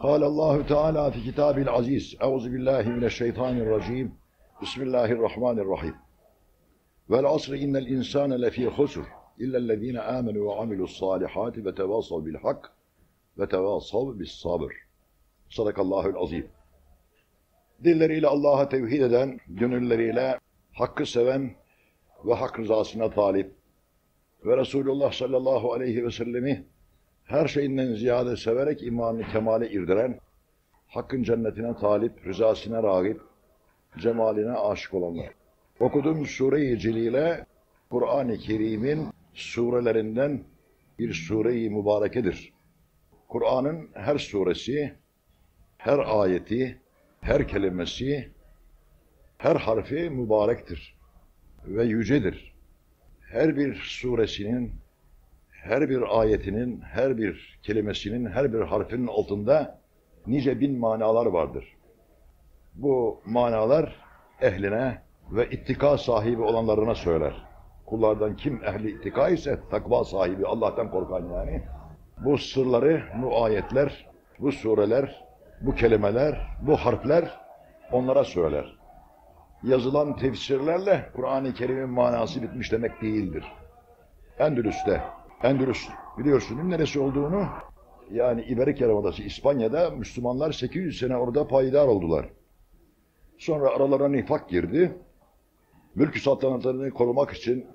قال الله تعالى في كتابه العزيز أعوذ بالله من الشيطان الرجيم بسم الله الرحمن الرحيم والعصر إن الإنسان لفي خسر إلا الذين آمنوا وعملوا الصالحات وتواصوا بالحق وتواصوا بالصبر Sadakallahül azim. Dilleriyle Allah'a tevhid eden, gönülleriyle hakkı seven ve hak rızasına talip ve Resulullah sallallahu aleyhi ve sellemi her şeyinden ziyade severek imanı kemale irdiren, hakkın cennetine talip, rızasına rağip, cemaline aşık olanlar. Okuduğum Sure-i Celile, Kur'an-ı Kerim'in surelerinden bir sure-i mübarekedir. Kur'an'ın her suresi, her ayeti, her kelimesi, her harfi mübarektir ve yücedir. Her bir suresinin, her bir ayetinin, her bir kelimesinin, her bir harfinin altında nice bin manalar vardır. Bu manalar ehline ve ittika sahibi olanlarına söyler. Kullardan kim ehli ittika ise takva sahibi, Allah'tan korkan yani. Bu sırları, bu ayetler, bu sureler, bu kelimeler, bu harfler onlara söyler. Yazılan tefsirlerle Kur'an-ı Kerim'in manası bitmiş demek değildir. Endülüs'te, Endülüs biliyorsunuz neresi olduğunu, yani İberik Yarımadası İspanya'da Müslümanlar 800 sene orada payidar oldular. Sonra aralarına nifak girdi. Mülkü saltanatlarını korumak için,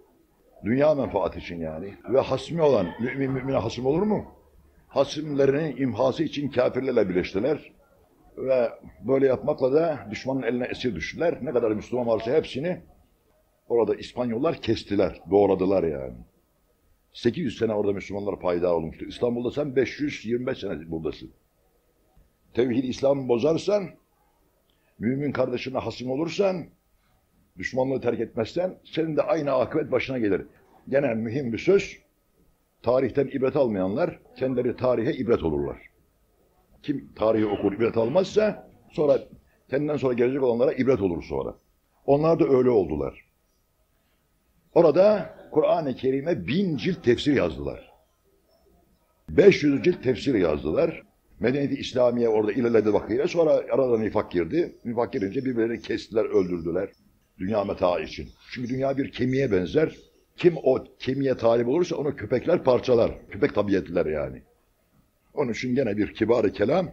dünya menfaati için yani ve hasmi olan, mümin mümine hasım olur mu? Hasımlarının imhası için kafirlerle birleştiler ve böyle yapmakla da düşmanın eline esir düştüler. Ne kadar Müslüman varsa hepsini orada İspanyollar kestiler, doğradılar yani. 800 sene orada Müslümanlar payidar olmuştu. İstanbul'da sen 525 sene buradasın. Tevhid İslam'ı bozarsan, mümin kardeşine hasım olursan, düşmanlığı terk etmezsen, senin de aynı akıbet başına gelir. Gene mühim bir söz, tarihten ibret almayanlar, kendileri tarihe ibret olurlar. Kim tarihi okur, ibret almazsa, sonra kendinden sonra gelecek olanlara ibret olur sonra. Onlar da öyle oldular. Orada Kur'an-ı Kerim'e bin cilt tefsir yazdılar. 500 cilt tefsir yazdılar. Medeniyeti İslamiye orada ilerledi vaktiyle. Sonra aradan nifak girdi. Nifak girince birbirlerini kestiler, öldürdüler. Dünya meta için. Çünkü dünya bir kemiğe benzer. Kim o kemiğe talip olursa onu köpekler parçalar. Köpek tabiatliler yani. Onun için gene bir kibar kelam.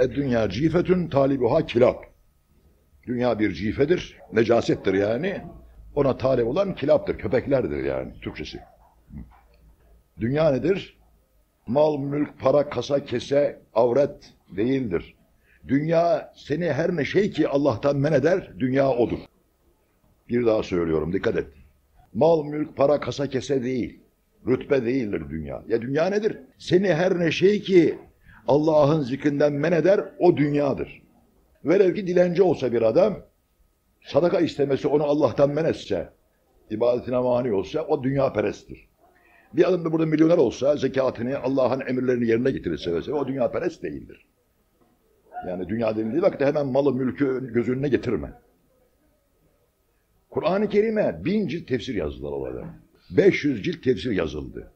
Dünya cifetün talibuha kilap. Dünya bir cifedir, necasettir yani. Ona talep olan kilaptır, köpeklerdir yani Türkçesi. Dünya nedir? Mal, mülk, para, kasa, kese, avret değildir. Dünya seni her ne şey ki Allah'tan men eder, dünya odur. Bir daha söylüyorum, dikkat et. Mal, mülk, para, kasa, kese değil. Rütbe değildir dünya. Ya dünya nedir? Seni her ne şey ki Allah'ın zikrinden men eder, o dünyadır. Velev ki dilenci olsa bir adam, sadaka istemesi onu Allah'tan men etse, ibadetine mani olsa o dünya peresttir. Bir adam da burada milyoner olsa, zekatını, Allah'ın emirlerini yerine getirirse mesela o dünya perest değildir. Yani dünya denildiği vakitte hemen malı, mülkü göz önüne getirme. Kur'an-ı Kerim'e bin cilt tefsir yazdılar orada. 500 cilt tefsir yazıldı.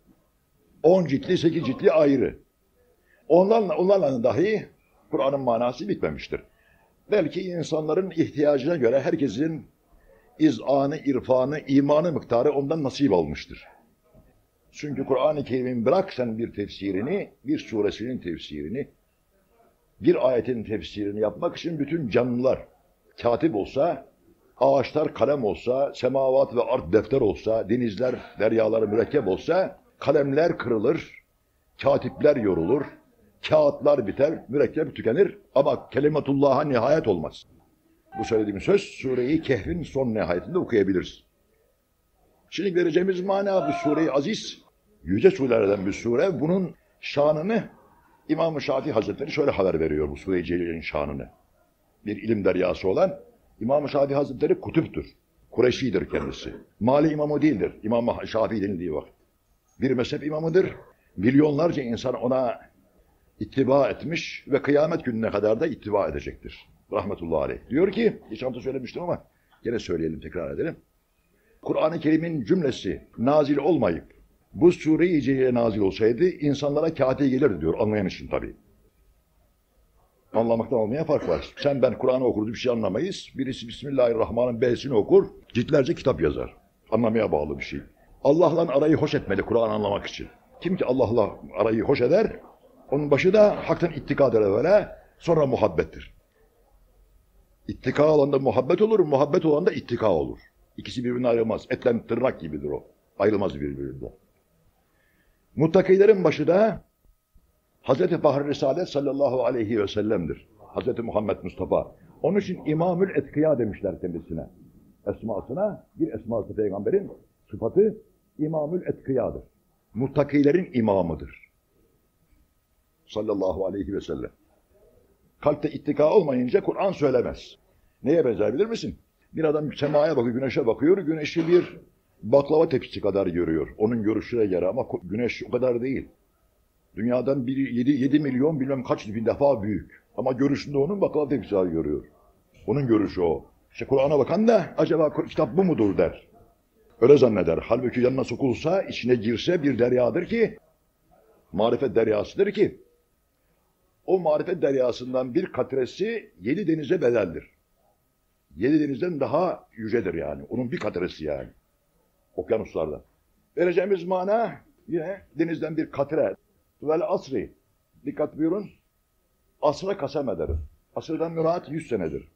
10 ciltli, 8 ciltli ayrı. Onlarla, onlarla dahi Kur'an'ın manası bitmemiştir. Belki insanların ihtiyacına göre herkesin izanı, irfanı, imanı miktarı ondan nasip almıştır. Çünkü Kur'an-ı Kerim'in bırak sen bir tefsirini, bir suresinin tefsirini, bir ayetin tefsirini yapmak için bütün canlılar katip olsa, ağaçlar kalem olsa, semavat ve art defter olsa, denizler, deryalar mürekkep olsa, kalemler kırılır, katipler yorulur, kağıtlar biter, mürekkep tükenir ama kelimetullah'a nihayet olmaz. Bu söylediğim söz sureyi Kehf'in son nihayetinde okuyabiliriz. Şimdi vereceğimiz mana bu sureyi aziz, yüce surelerden bir sure. Bunun şanını İmam-ı Şafii Hazretleri şöyle haber veriyor bu sure-i Celile'nin şanını. Bir ilim deryası olan İmam-ı Şafii Hazretleri kutuptur. Kureşidir kendisi. Mali imamı değildir. İmam-ı Şafii denildiği vakit. Bir mezhep imamıdır. Milyonlarca insan ona ittiba etmiş ve kıyamet gününe kadar da ittiba edecektir. Rahmetullahi aleyh. Diyor ki, hiç hafta söylemiştim ama gene söyleyelim, tekrar edelim. Kur'an-ı Kerim'in cümlesi nazil olmayıp bu sure-i nazil olsaydı insanlara kâti gelirdi diyor anlayan için tabii. Anlamaktan olmaya fark var. Sen ben Kur'an'ı okuruz bir şey anlamayız. Birisi Bismillahirrahmanirrahim B'sini okur. Ciltlerce kitap yazar. Anlamaya bağlı bir şey. Allah'la arayı hoş etmeli Kur'an anlamak için. Kim ki Allah'la arayı hoş eder, onun başı da haktan ittikadır evvela, sonra muhabbettir. İttika olan da muhabbet olur, muhabbet olan da ittika olur. İkisi birbirinden ayrılmaz. Etle tırnak gibidir o. Ayrılmaz birbirinden. Muttakilerin başı da Hazreti Fahri Risalet sallallahu aleyhi ve sellem'dir. Hazreti Muhammed Mustafa. Onun için İmamül Etkiya demişler kendisine. Esmasına, bir esması peygamberin sıfatı İmamül Etkiya'dır. Muttakilerin imamıdır. Sallallahu aleyhi ve sellem. Kalpte ittika olmayınca Kur'an söylemez. Neye benzer bilir misin? Bir adam semaya bakıyor, güneşe bakıyor. Güneşi bir baklava tepsisi kadar görüyor. Onun görüşüne göre ama güneş o kadar değil. Dünyadan 7, 7 milyon bilmem kaç bin defa büyük. Ama görüşünde onun baklava tepsisi kadar görüyor. Onun görüşü o. İşte Kur'an'a bakan da acaba kitap bu mudur der. Öyle zanneder. Halbuki yanına sokulsa, içine girse bir deryadır ki, marifet deryasıdır ki, o marifet deryasından bir katresi yedi denize bedeldir. Yedi denizden daha yücedir yani. Onun bir katresi yani. Okyanuslarda. Vereceğimiz mana yine denizden bir katre. Vel asri. Dikkat buyurun. Asra kasem ederim. Asırdan müraat yüz senedir.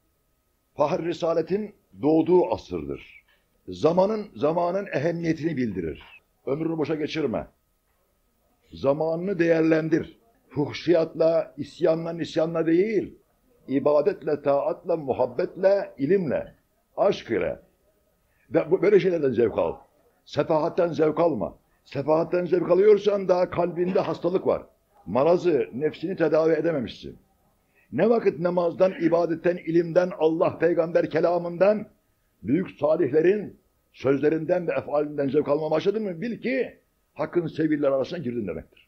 Fahri Risalet'in doğduğu asırdır. Zamanın zamanın ehemmiyetini bildirir. Ömrünü boşa geçirme. Zamanını değerlendir. Fuhşiyatla, isyanla, nisyanla değil. ibadetle, taatla, muhabbetle, ilimle, aşk ile. Ve böyle şeylerden zevk al. Sefahatten zevk alma. Sefahatten zevk alıyorsan daha kalbinde hastalık var. Marazı, nefsini tedavi edememişsin. Ne vakit namazdan, ibadetten, ilimden, Allah, peygamber kelamından, büyük salihlerin sözlerinden ve efalinden zevk almaya başladın mı bil ki hakkın sevilleri arasına girdin demektir.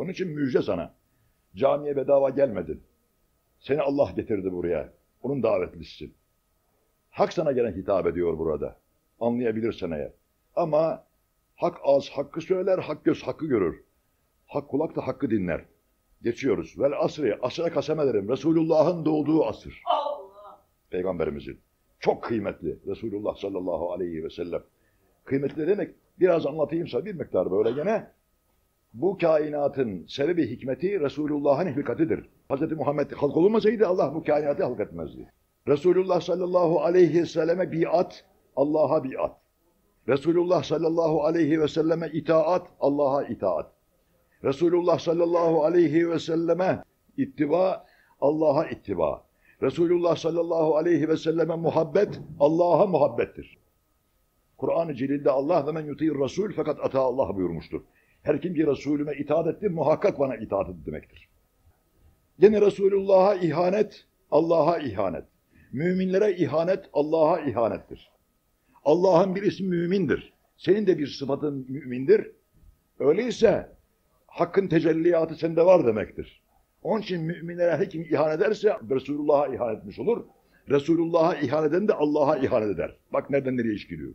Onun için müjde sana. Camiye bedava gelmedin. Seni Allah getirdi buraya. Onun davetlisisin. Hak sana gelen hitap ediyor burada. Anlayabilirsen eğer. Ama hak az hakkı söyler, hak göz hakkı görür. Hak kulak da hakkı dinler. Geçiyoruz. Vel asri, asra kasem ederim. Resulullah'ın doğduğu asır. Allah. Peygamberimizin. Çok kıymetli. Resulullah sallallahu aleyhi ve sellem. Kıymetli demek biraz anlatayımsa bir miktar böyle gene. Bu kainatın sebebi hikmeti Resulullah'ın hilkatidir. Hz. Muhammed halk olmasaydı Allah bu kainatı halk etmezdi. Resulullah sallallahu aleyhi ve selleme biat, Allah'a biat. Resulullah sallallahu aleyhi ve selleme itaat, Allah'a itaat. Resulullah sallallahu aleyhi ve selleme ittiba, Allah'a ittiba. Resulullah sallallahu aleyhi ve selleme muhabbet, Allah'a muhabbettir. Kur'an-ı Celil'de Allah ve men yutîr Resul fakat ata Allah buyurmuştur. Her kim ki Resulüme itaat etti, muhakkak bana itaat etti demektir. Yine Resulullah'a ihanet, Allah'a ihanet. Müminlere ihanet, Allah'a ihanettir. Allah'ın bir ismi mümindir. Senin de bir sıfatın mümindir. Öyleyse hakkın tecelliyatı sende var demektir. Onun için müminlere her kim ihanet ederse Resulullah'a ihanet etmiş olur. Resulullah'a ihanet eden de Allah'a ihanet eder. Bak nereden nereye iş giriyor.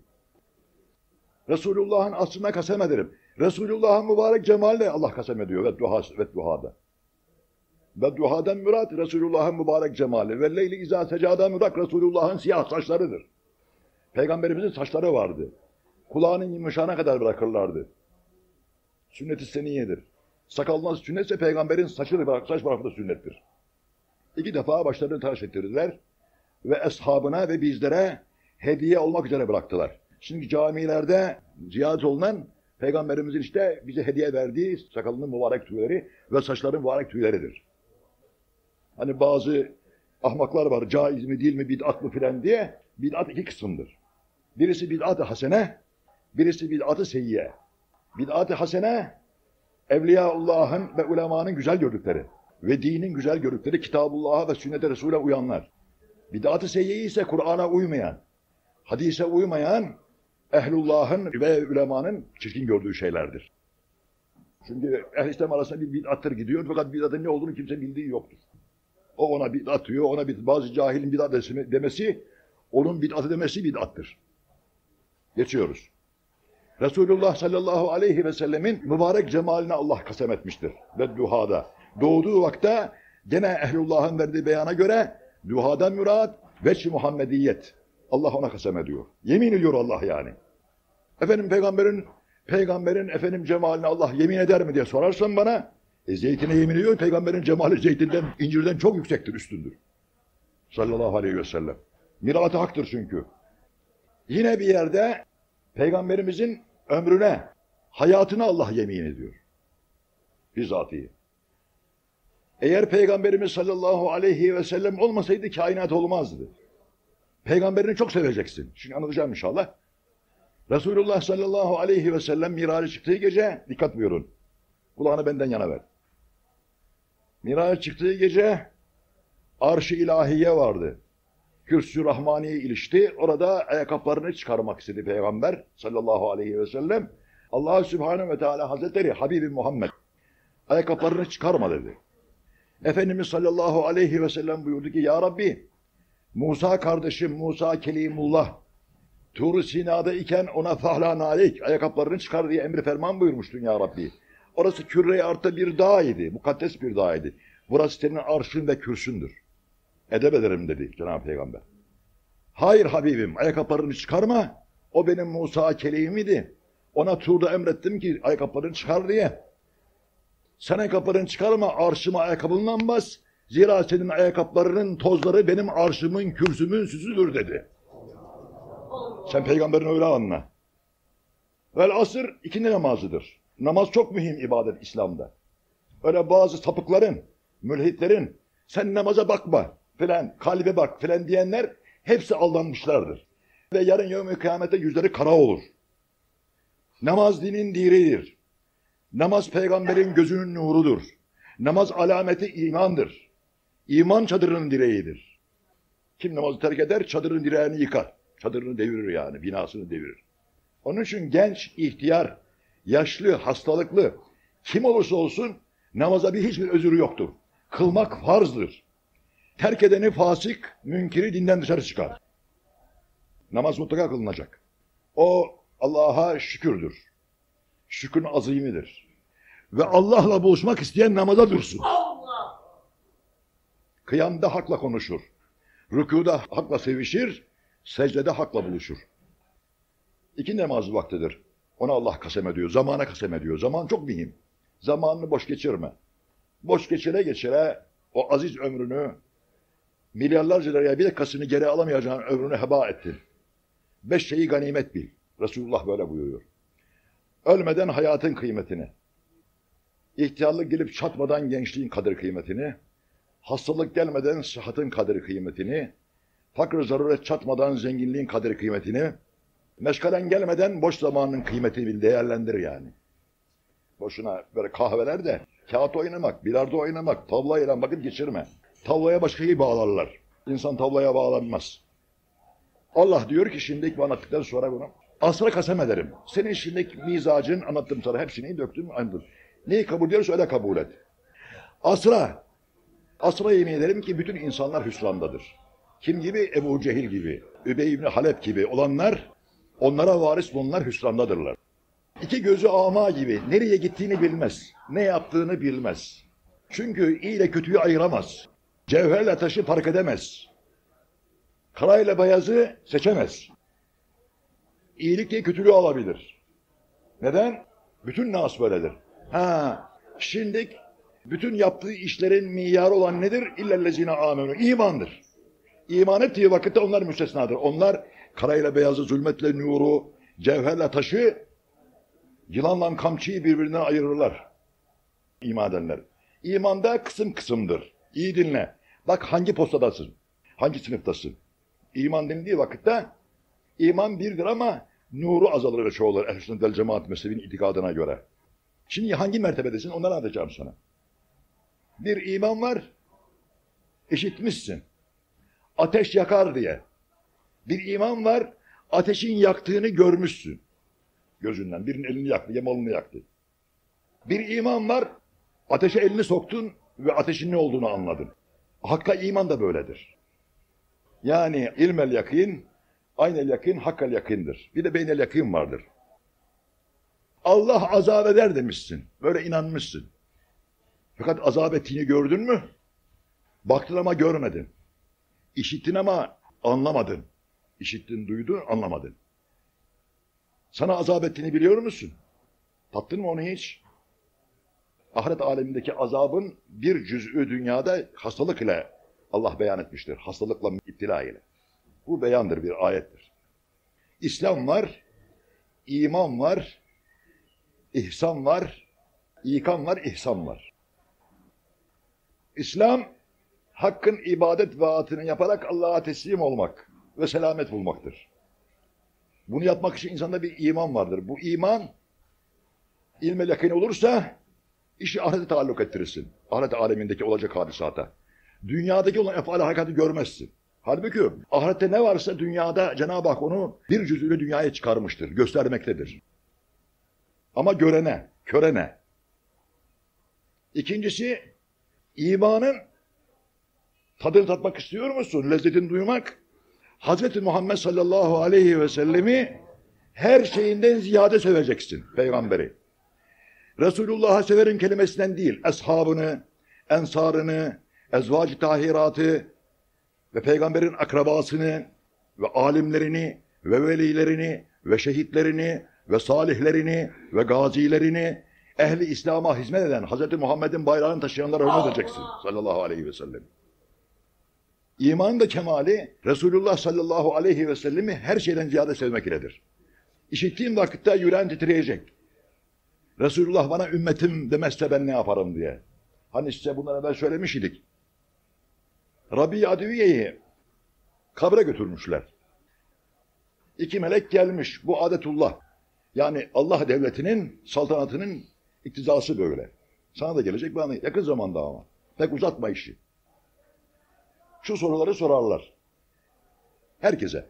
Resulullah'ın aslına kasem ederim. Resulullah'ın mübarek cemaline Allah kasem ediyor ve, duha, ve duhada. Ve duhadan mürat Resulullah'ın mübarek cemali. Ve leyli izâ secâda mürak Resulullah'ın siyah saçlarıdır. Peygamberimizin saçları vardı. Kulağının yumuşağına kadar bırakırlardı. Sünnet-i seniyedir. Sakal nasıl sünnetse peygamberin saçını bırak, saç bırakması da sünnettir. İki defa başlarını tıraş ettirdiler ve eshabına ve bizlere hediye olmak üzere bıraktılar. Şimdi camilerde ziyaret olunan peygamberimizin işte bize hediye verdiği sakalının mübarek tüyleri ve saçların mübarek tüyleridir. Hani bazı ahmaklar var caiz mi değil mi bid'at mı filan diye bid'at iki kısımdır. Birisi bid'at-ı hasene, birisi bid'at-ı seyyiye. Bid'at-ı hasene Evliyaullah'ın ve ulemanın güzel gördükleri ve dinin güzel gördükleri Kitabullah'a ve sünnet-i Resul'e uyanlar. Bid'at-ı seyyiye ise Kur'an'a uymayan, hadise uymayan ehlullah'ın ve ulemanın çirkin gördüğü şeylerdir. Çünkü ehl-i İslam arasında bir bid'attır gidiyor fakat bid'atın ne olduğunu kimse bildiği yoktur. O ona bid'at diyor, ona bir, bazı cahilin bid'at demesi, onun bid'atı demesi bid'attır. Geçiyoruz. Resulullah sallallahu aleyhi ve sellemin mübarek cemaline Allah kasem etmiştir. Ve duhada. Doğduğu vakte Gene ehlullahın verdiği beyana göre duhadan mürat veç Muhammediyet. Allah ona kasem ediyor. Yemin ediyor Allah yani. Efendim peygamberin peygamberin efendim cemaline Allah yemin eder mi diye sorarsan bana e, zeytine yemin ediyor. Peygamberin cemali zeytinden, incirden çok yüksektir, üstündür. Sallallahu aleyhi ve sellem. Miratı haktır çünkü. Yine bir yerde peygamberimizin ömrüne, hayatına Allah yemin ediyor. Bizatihi. Eğer Peygamberimiz sallallahu aleyhi ve sellem olmasaydı kainat olmazdı. Peygamberini çok seveceksin. Şimdi anlatacağım inşallah. Resulullah sallallahu aleyhi ve sellem miraca çıktığı gece, dikkat buyurun. Kulağını benden yana ver. Miraca çıktığı gece arş-ı ilahiye vardı. Kürsü Rahmani'ye ilişti. Orada ayakkabılarını çıkarmak istedi Peygamber sallallahu aleyhi ve sellem. Allah Sübhanehu ve Teala Hazretleri Habibi Muhammed ayakkabılarını çıkarma dedi. Efendimiz sallallahu aleyhi ve sellem buyurdu ki Ya Rabbi Musa kardeşim Musa Kelimullah Tur-u Sina'da iken ona fahlan aleyk ayakkabılarını çıkar diye emri ferman buyurmuştun Ya Rabbi. Orası kürre artta bir dağ idi. Mukaddes bir dağ idi. Burası senin arşın ve kürsündür. Edep ederim dedi Cenab-ı Peygamber. Hayır Habibim ayakkabılarını çıkarma. O benim Musa kelimiydi. Ona Tur'da emrettim ki ayakkabılarını çıkar diye. Sen ayakkabılarını çıkarma arşıma ayakkabından bas. Zira senin ayakkabılarının tozları benim arşımın kürsümün süsüdür dedi. Sen peygamberin öyle anla. Vel asır ikindi namazıdır. Namaz çok mühim ibadet İslam'da. Öyle bazı sapıkların, mülhitlerin sen namaza bakma filan, kalbe bak filan diyenler hepsi aldanmışlardır. Ve yarın yevmi kıyamete yüzleri kara olur. Namaz dinin diridir. Namaz peygamberin gözünün nurudur. Namaz alameti imandır. İman çadırının direğidir. Kim namazı terk eder çadırın direğini yıkar. Çadırını devirir yani, binasını devirir. Onun için genç, ihtiyar, yaşlı, hastalıklı kim olursa olsun namaza bir hiçbir özürü yoktur. Kılmak farzdır. Terk edeni fasık, münkiri dinden dışarı çıkar. Namaz mutlaka kılınacak. O Allah'a şükürdür. Şükrün azimidir. Ve Allah'la buluşmak isteyen namaza dursun. Kıyamda hakla konuşur. Rükuda hakla sevişir, secdede hakla buluşur. İki namaz vaktidir. Ona Allah kasem ediyor, zamana kasem ediyor. Zaman çok mühim. Zamanını boş geçirme. Boş geçire geçire o aziz ömrünü milyarlarca liraya bir dakikasını geri alamayacağın ömrünü heba ettin. Beş şeyi ganimet bil. Resulullah böyle buyuruyor. Ölmeden hayatın kıymetini, ihtiyarlık gelip çatmadan gençliğin kadir kıymetini, hastalık gelmeden sıhhatın kadir kıymetini, fakr zaruret çatmadan zenginliğin kadir kıymetini, meşgalen gelmeden boş zamanın kıymetini bil, değerlendir yani. Boşuna böyle kahvelerde kağıt oynamak, bilardo oynamak, tavlayla vakit geçirme. Tavlaya başkayı bağlarlar. İnsan tavlaya bağlanmaz. Allah diyor ki şimdi bana anlattıktan sonra bunu. Asra kasem ederim. Senin şimdiki mizacın anlattım sana hepsini döktüm anladım. Neyi kabul ediyorsa öyle kabul et. Asra. Asra yemin ederim ki bütün insanlar hüsrandadır. Kim gibi? Ebu Cehil gibi, Übey İbni Halep gibi olanlar onlara varis bunlar hüsrandadırlar. İki gözü ama gibi nereye gittiğini bilmez. Ne yaptığını bilmez. Çünkü iyi ile kötüyü ayıramaz. Cevherle taşı fark edemez. Karayla beyazı seçemez. İyilikle kötülüğü alabilir. Neden? Bütün nas böyledir. Ha, şimdi bütün yaptığı işlerin miyarı olan nedir? İllellezine amenü. İmandır. İman ettiği vakitte onlar müstesnadır. Onlar karayla beyazı, zulmetle nuru, cevherle taşı, yılanla kamçıyı birbirinden ayırırlar. İman edenler. İmanda kısım kısımdır. İyi dinle. Bak hangi postadasın? Hangi sınıftasın? İman denildiği vakitte iman birdir ama nuru azalır ve çoğalır. Ehl-i sünnet cemaat mezhebinin itikadına göre. Şimdi hangi mertebedesin onları anlatacağım sana. Bir iman var, işitmişsin. Ateş yakar diye. Bir iman var, ateşin yaktığını görmüşsün. Gözünden. Birinin elini yaktı, yamalını yaktı. Bir iman var, ateşe elini soktun ve ateşin ne olduğunu anladın. Hakka iman da böyledir. Yani ilmel yakin, aynel yakin, hakkal yakindir. Bir de beynel yakin vardır. Allah azap eder demişsin. Böyle inanmışsın. Fakat azap ettiğini gördün mü? Baktın ama görmedin. İşittin ama anlamadın. İşittin, duydun, anlamadın. Sana azap ettiğini biliyor musun? Tattın mı onu hiç? Ahiret alemindeki azabın bir cüz'ü dünyada hastalık ile Allah beyan etmiştir. Hastalıkla iptila ile. Bu beyandır, bir ayettir. İslam var, iman var, ihsan var, ikan var, ihsan var. İslam, hakkın ibadet vaatini yaparak Allah'a teslim olmak ve selamet bulmaktır. Bunu yapmak için insanda bir iman vardır. Bu iman, ilme yakın olursa, işi ahirete taalluk ettirirsin. Ahiret alemindeki olacak hadisata. Dünyadaki olan efali hakikati görmezsin. Halbuki ahirette ne varsa dünyada Cenab-ı Hak onu bir cüzüyle dünyaya çıkarmıştır, göstermektedir. Ama görene, körene. İkincisi, imanın tadını tatmak istiyor musun? Lezzetini duymak. Hazreti Muhammed sallallahu aleyhi ve sellemi her şeyinden ziyade seveceksin peygamberi. Resulullah'ı severim kelimesinden değil, eshabını, ensarını, ezvac-ı tahiratı ve peygamberin akrabasını ve alimlerini ve velilerini ve şehitlerini ve salihlerini ve gazilerini ehli İslam'a hizmet eden Hz. Muhammed'in bayrağını taşıyanlara hürmet edeceksin sallallahu aleyhi ve sellem. İmanın da kemali Resulullah sallallahu aleyhi ve sellemi her şeyden ziyade sevmek iledir. İşittiğim vakitte yüreğin titreyecek. Resulullah bana ümmetim demezse ben ne yaparım diye. Hani size bundan evvel söylemiş idik. Rabbi Adiviye'yi kabre götürmüşler. İki melek gelmiş. Bu adetullah. Yani Allah devletinin, saltanatının iktizası böyle. Sana da gelecek bana yakın zamanda ama. Pek uzatma işi. Şu soruları sorarlar. Herkese.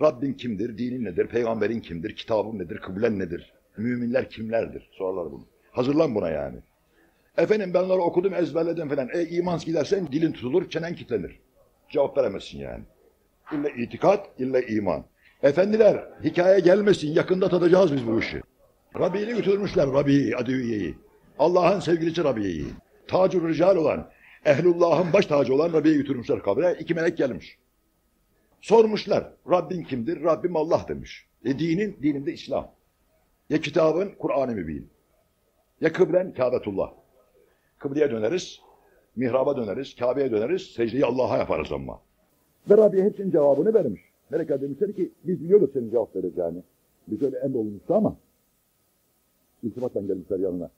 Rabbin kimdir, dinin nedir, peygamberin kimdir, kitabın nedir, kıblen nedir, müminler kimlerdir? Sorarlar bunu. Hazırlan buna yani. Efendim ben onları okudum, ezberledim falan. E imansız gidersen dilin tutulur, çenen kilitlenir. Cevap veremezsin yani. İlla itikat, illa iman. Efendiler, hikaye gelmesin, yakında tadacağız biz bu işi. Rabi'yi götürmüşler, Rabi'yi, Adiviye'yi. Allah'ın sevgilisi Rabi'yi. Tacur rical olan, Ehlullah'ın baş tacı olan Rabi'yi götürmüşler kabre. İki melek gelmiş. Sormuşlar, Rabbin kimdir? Rabbim Allah demiş. E dinin, dininde İslam. Ya kitabın, Kur'an-ı Mübin. Ya kıblen, Kâbetullah. Kıbleye döneriz, mihraba döneriz, Kabe'ye döneriz, secdeyi Allah'a yaparız ama. Ve Rabbi hepsinin cevabını vermiş. Melekler demişler ki biz biliyoruz senin cevap vereceğini. Biz öyle emrolunmuştu ama iltifatla gelmişler yanına.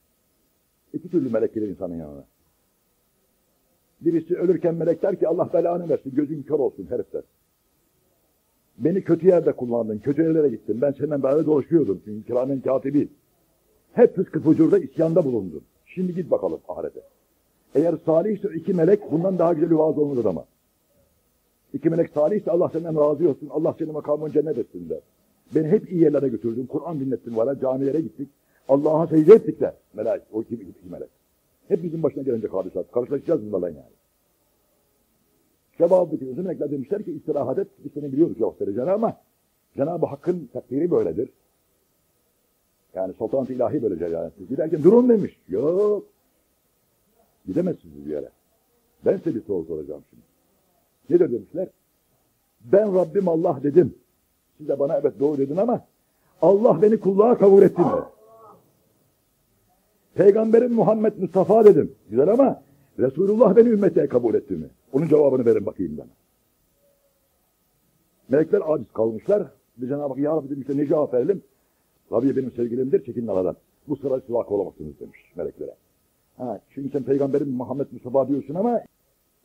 İki türlü melek gelir insanın yanına. Birisi ölürken melek der ki Allah belanı versin, gözün kör olsun herif der. Beni kötü yerde kullandın, kötü yerlere gittin. Ben senden beraber dolaşıyordum çünkü kiramen katibi. Hep fıskı fucurda isyanda bulundun. Şimdi git bakalım ahirete. Eğer salihse iki melek bundan daha güzel vaaz olmadı ama. İki melek salihse Allah senden razı olsun. Allah senin makamın cennet etsin der. Beni hep iyi yerlere götürdün. Kur'an dinlettin bana. Camilere gittik. Allah'a secde ettik de. Melek. O iki, iki melek. Hep bizim başına gelecek hadisat. Karşılaşacağız bunlarla yani. Cevabı uzun melekler demişler ki istirahat et. Biz seni biliyoruz cevap vereceğini ama Cenab-ı Hakk'ın takdiri böyledir. Yani sultanat ilahi böyle cereyan etti. Giderken durun demiş. Yok. Gidemezsiniz bir yere. Ben size bir soru soracağım şimdi. Ne de demişler? Ben Rabbim Allah dedim. Siz de bana evet doğru dedin ama Allah beni kulluğa kabul etti mi? Peygamberim Muhammed Mustafa dedim. Güzel ama Resulullah beni ümmete kabul etti mi? Onun cevabını verin bakayım bana. Melekler aciz kalmışlar. Bir Cenab-ı Hak ya Rabbi demişler ne cevap verelim? Rabbi benim sevgilimdir çekinin aradan. Bu sıra sivak olamazsınız demiş meleklere. Ha, şimdi sen peygamberim Muhammed Mustafa diyorsun ama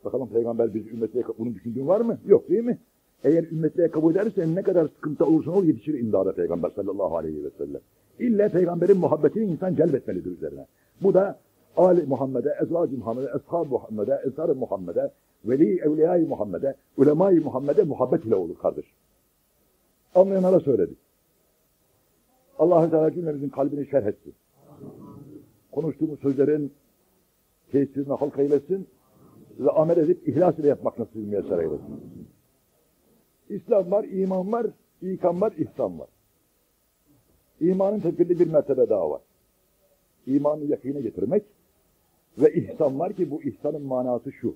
bakalım peygamber biz ümmetliğe bunu düşündüğün var mı? Yok değil mi? Eğer ümmetliğe kabul edersen ne kadar sıkıntı olursa ol yetişir imdada peygamber sallallahu aleyhi ve sellem. İlla peygamberin muhabbetini insan celbetmelidir üzerine. Bu da Ali Muhammed'e, Ezvac-ı Muhammed'e, Eshab Muhammed'e, Ensar-ı Muhammed'e, Veli Evliya-i Muhammed'e, Ulema-i Muhammed'e muhabbet ile olur kardeş. Anlayanlara söyledik. Allah-u Teala cümlemizin kalbini şerh etsin. Konuştuğumuz sözlerin tesirini halk eylesin ve amel edip ihlas ile yapmak nasıl müyesser eylesin. İslam var, iman var, ikan var, ihsan var. İmanın tedbirli bir mertebe daha var. İmanı yakine getirmek ve ihsan var ki bu ihsanın manası şu.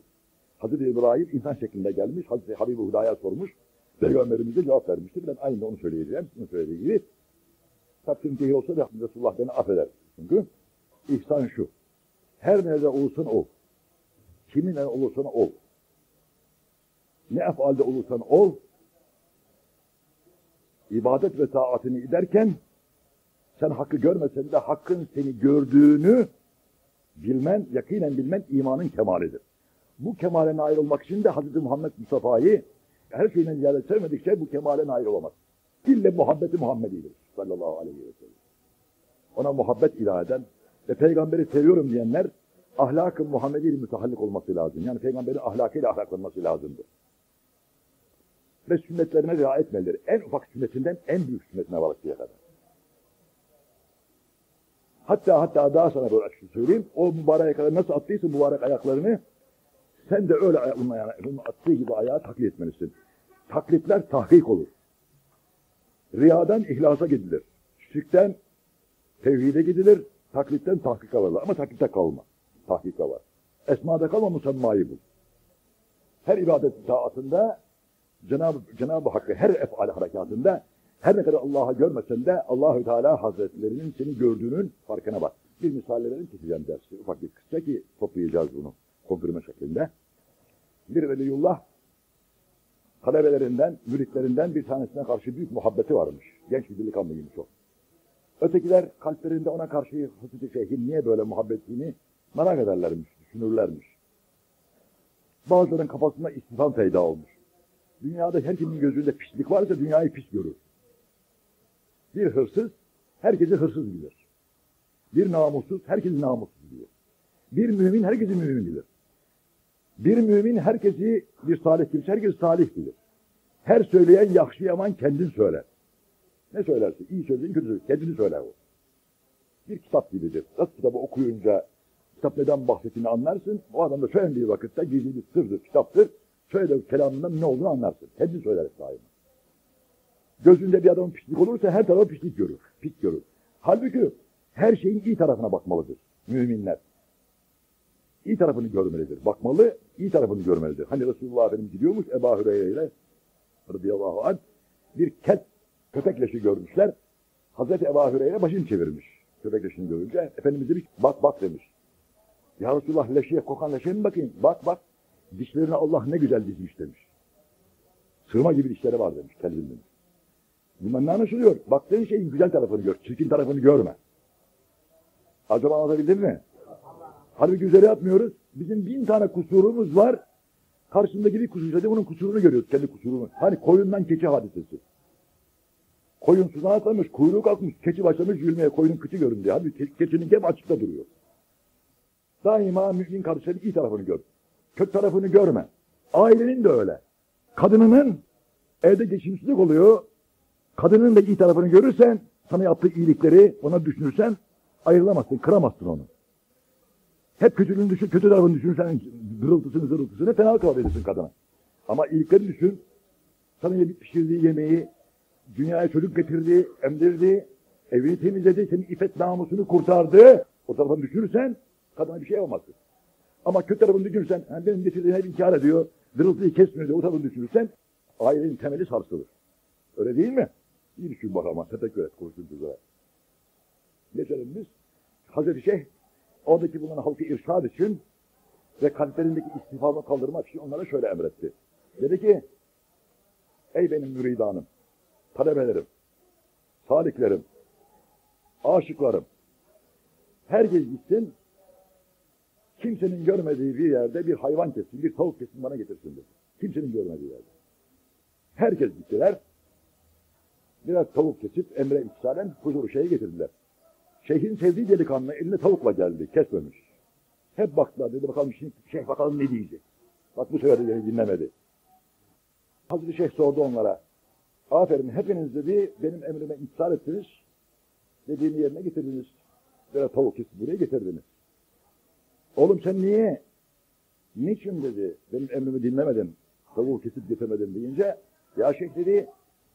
Hazreti İbrahim insan şeklinde gelmiş. Hazreti Habib-i Huda'ya sormuş. Peygamberimiz de cevap vermiştir. Ben aynı onu söyleyeceğim. Bunu söylediği gibi. Takdim olsa da Resulullah beni affeder. Çünkü ihsan şu. Her nerede olursan ol. Kiminle olursan ol. Ne efalde olursan ol. ibadet ve taatını ederken sen hakkı görmesen de hakkın seni gördüğünü bilmen, yakinen bilmen imanın kemalidir. Bu kemale nail olmak için de Hz. Muhammed Mustafa'yı her şeyden ziyade sevmedikçe bu kemale nail olamaz. İlle muhabbeti Muhammedidir sallallahu aleyhi ve sellem. Ona muhabbet ilah eden ve peygamberi seviyorum diyenler ahlak-ı Muhammedi ile mütehallik olması lazım. Yani peygamberin ahlakıyla ahlaklanması lazımdır. Ve sünnetlerine riayet etmelidir. En ufak sünnetinden en büyük sünnetine varıncaya kadar. Hatta hatta daha sana böyle açık söyleyeyim. O mübarek kadar nasıl attıysa mübarek ayaklarını sen de öyle onun, ayağına, onun attığı gibi ayağı taklit etmelisin. Taklitler tahkik olur. Riyadan ihlasa gidilir. Şirkten tevhide gidilir. Taklitten tahkika varlar. Ama taklitte kalma. Tahkika var. Esmada kalma musammayı bul. Her ibadet taatında Cenab-ı Cenab Hakk'ı her efal harekatında her ne kadar Allah'ı görmesen de Allahü Teala Hazretlerinin seni gördüğünün farkına bak. Bir misal verelim keseceğim dersi. Ufak bir kısa ki toplayacağız bunu konfirme şeklinde. Bir veliyullah talebelerinden, müritlerinden bir tanesine karşı büyük muhabbeti varmış. Genç bir delikanlıymış o. Ötekiler kalplerinde ona karşı Hazreti Şeyh'in niye böyle muhabbetini merak ederlermiş, düşünürlermiş. Bazılarının kafasında istifam peyda olmuş. Dünyada herkesin gözünde pislik varsa dünyayı pis görür. Bir hırsız herkesi hırsız bilir. Bir namussuz herkesi namussuz bilir. Bir mümin herkesi mümin bilir. Bir mümin herkesi bir salih kimse herkesi salih bilir. Her söyleyen yakşı yaman kendin söyler. Ne söylersin? İyi söylediğin kötü söylediğin. Kendini söyler o. Bir kitap gibidir. Nasıl kitabı okuyunca kitap neden bahsettiğini anlarsın. O adam da söylendiği vakitte gizli bir sırdır, kitaptır. Söylediği kelamından ne olduğunu anlarsın. Kendin söyler daima. Gözünde bir adamın pislik olursa her tarafı pislik görür. Pis görür. Halbuki her şeyin iyi tarafına bakmalıdır müminler. İyi tarafını görmelidir. Bakmalı, iyi tarafını görmelidir. Hani Resulullah Efendimiz gidiyormuş Ebu Hüreyre ile radıyallahu anh bir ket köpek leşi görmüşler. Hazreti Ebu Hüreyre başını çevirmiş. Köpek leşini görünce. Efendimiz demiş bak bak demiş. Ya Resulullah leşiye kokan leşiye mi bakayım? Bak bak. Dişlerini Allah ne güzel dizmiş demiş. Sırma gibi dişleri var demiş kelbin demiş. Bundan ne anlaşılıyor? Baktığın şeyin güzel tarafını gör, çirkin tarafını görme. Acaba anlatabildim mi? Halbuki üzeri yapmıyoruz. Bizim bin tane kusurumuz var. Karşısındaki bir kusur ise bunun kusurunu görüyoruz. Kendi kusurunu. Hani koyundan keçi hadisesi. Koyun sudan atlamış, kuyruğu kalkmış, keçi başlamış yürümeye, koyunun kıçı göründü. Halbuki ke keçinin hep açıkta duruyor. Daima mümin kardeşlerin iyi tarafını gör. Kötü tarafını görme. Ailenin de öyle. Kadınının evde geçimsizlik oluyor. Kadının da iyi tarafını görürsen, sana yaptığı iyilikleri ona düşünürsen ayrılamazsın, kıramazsın onu. Hep kötülüğünü düşün, kötü tarafını düşünürsen zırıltısını zırıltısını fena kalabilirsin kadına. Ama iyilikleri düşün. Sana pişirdiği yemeği, dünyaya çocuk getirdi, emdirdi, evini temizledi, senin iffet namusunu kurtardı. O tarafını düşünürsen kadına bir şey yapamazsın. Ama kötü tarafını düşünürsen, yani benim getirdiğine inkar ediyor, zırıltıyı kesmiyor diye o tarafını düşünürsen ailenin temeli sarsılır. Öyle değil mi? İyi düşün bak ama teşekkür et konuştuğun üzere. Geçelim biz. Hazreti Şeyh oradaki bulunan halkı irşad için ve kalplerindeki istifamı kaldırmak için onlara şöyle emretti. Dedi ki ey benim müridanım, talebelerim, saliklerim, aşıklarım herkes gitsin kimsenin görmediği bir yerde bir hayvan kessin, bir tavuk kessin bana getirsin dedi. Kimsenin görmediği yerde. Herkes gittiler. Biraz tavuk kesip emre imtisalen huzuru şeye getirdiler. Şeyhin sevdiği delikanlı eline tavukla geldi, kesmemiş. Hep baktılar dedi bakalım şimdi şeyh bakalım ne diyecek. Bak bu sefer de dinlemedi. Hazreti Şeyh sordu onlara. Aferin hepiniz dedi benim emrime imtisal ettiniz. Dediğimi yerine getirdiniz. Böyle tavuk kesip buraya getirdiniz. Oğlum sen niye? Niçin dedi benim emrimi dinlemedin. Tavuğu kesip getirmedin deyince ya şeyh dedi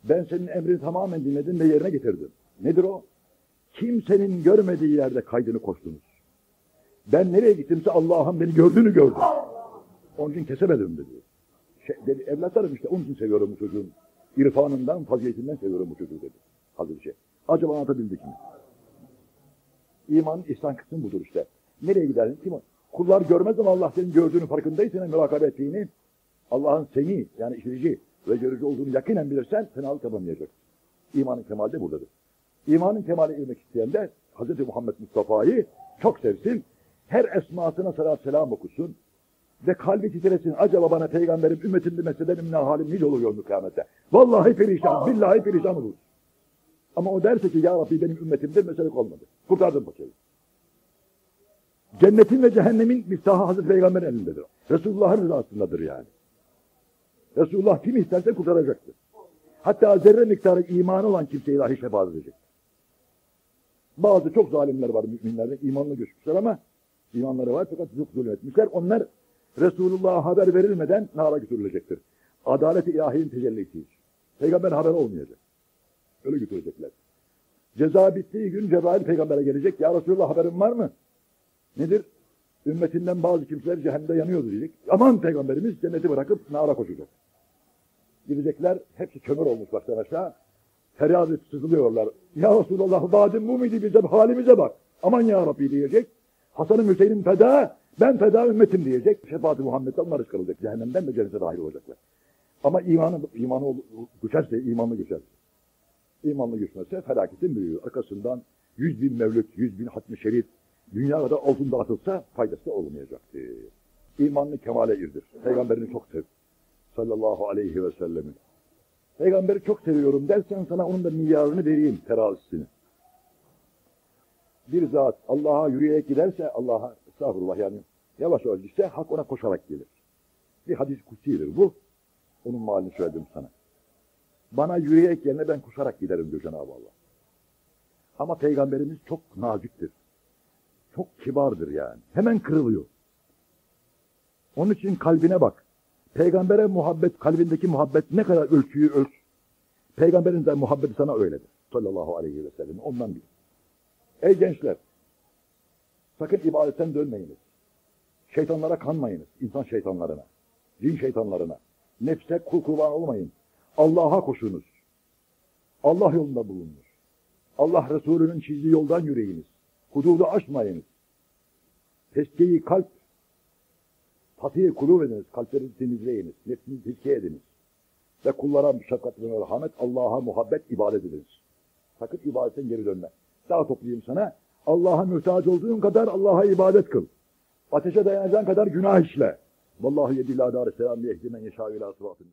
ben senin emrini tamamen dinledim ve yerine getirdim. Nedir o? Kimsenin görmediği yerde kaydını koştunuz. Ben nereye gittimse Allah'ın beni gördüğünü gördüm. Onun için kesemedim dedi. Şey, dedi evlatlarım işte onun için seviyorum bu çocuğun. İrfanından, faziletinden seviyorum bu çocuğu dedi. Hazreti Şeyh. Acaba anlatabildik mi? İmanın ihsan kısmı budur işte. Nereye gider? Kim? Kullar görmez ama Allah senin gördüğünü farkındaysan, mürakabe ettiğini, Allah'ın seni yani işitici ve görücü olduğunu yakinen bilirsen fenalık yapamayacaksın. İmanın kemali de buradadır. İmanın kemale ermek isteyen de Hz. Muhammed Mustafa'yı çok sevsin, her esmasına salat selam okusun ve kalbi titresin. Acaba bana peygamberim ümmetim bilmese benim ne halim nice olur yolunu kıyamette. Vallahi perişan, billahi perişan olur. Ama o derse ki ya Rabbi benim ümmetimdir mesele olmadı. Kurtardım paçayı. Cennetin ve cehennemin miftahı Hazreti Peygamber'in elindedir. Resulullah'ın rızasındadır yani. Resulullah kim isterse kurtaracaktır. Hatta zerre miktarı imanı olan kimseyi dahi şefaat edecek. Bazı çok zalimler var müminlerde imanla göçmüşler ama imanları var fakat çok zulüm etmişler. Onlar Resulullah'a haber verilmeden nara götürülecektir. Adalet-i ilahinin tecellisi. Peygamber haber olmayacak. Öyle götürecekler. Ceza bittiği gün Cebrail peygambere gelecek. Ya Resulullah haberin var mı? Nedir? Ümmetinden bazı kimseler cehennemde yanıyordu diyecek. Aman peygamberimiz cenneti bırakıp nara koşacak. Gidecekler hepsi kömür olmuş baştan aşağı. Feryat edip sızılıyorlar. Ya Resulallah vaadin bu muydu bize halimize bak. Aman ya Rabbi diyecek. Hasan'ın Hüseyin'in feda, ben feda ümmetim diyecek. Şefaat-i Muhammed'den onlar çıkarılacak. Cehennemden de cennete dahil olacaklar. Ama imanı, imanı güçerse, imanlı güçerse. İmanlı güçmezse felaketin büyüğü. Arkasından yüz bin mevlüt, yüz bin hatmi şerif, dünyada altın dağıtılsa faydası olmayacaktır. İmanlı kemale irdir. Peygamberini çok sev. Sallallahu aleyhi ve sellemin. Peygamberi çok seviyorum dersen sana onun da milyarını vereyim terazisini. Bir zat Allah'a yürüyerek giderse Allah'a estağfurullah yani yavaş yavaş gitse hak ona koşarak gelir. Bir hadis kutsidir bu. Onun malini söyledim sana. Bana yürüyerek yerine ben koşarak giderim diyor Cenab-ı Allah. Ama peygamberimiz çok naziktir. Çok kibardır yani. Hemen kırılıyor. Onun için kalbine bak. Peygambere muhabbet, kalbindeki muhabbet ne kadar ölçüyü ölç. Peygamberin de muhabbeti sana öyledir. Sallallahu aleyhi ve sellem. Ondan bil. Ey gençler! Sakın ibadetten dönmeyiniz. Şeytanlara kanmayınız. insan şeytanlarına. Cin şeytanlarına. Nefse kul kurban olmayın. Allah'a koşunuz. Allah yolunda bulununuz. Allah Resulü'nün çizdiği yoldan yürüyiniz. Hududu aşmayınız. Teskeyi kalp, tatıyı kulub ediniz. Kalplerinizi temizleyiniz. Nefsinizi tezkiye ediniz. Ve kullara şefkat ve merhamet, Allah'a muhabbet, ibadet ediniz. Sakın ibadetten geri dönme. Daha toplayayım sana. Allah'a mühtaç olduğun kadar Allah'a ibadet kıl. Ateşe dayanacağın kadar günah işle. Vallahi yedillâ dâre selam yehdi men yeşâ ilâ sıratın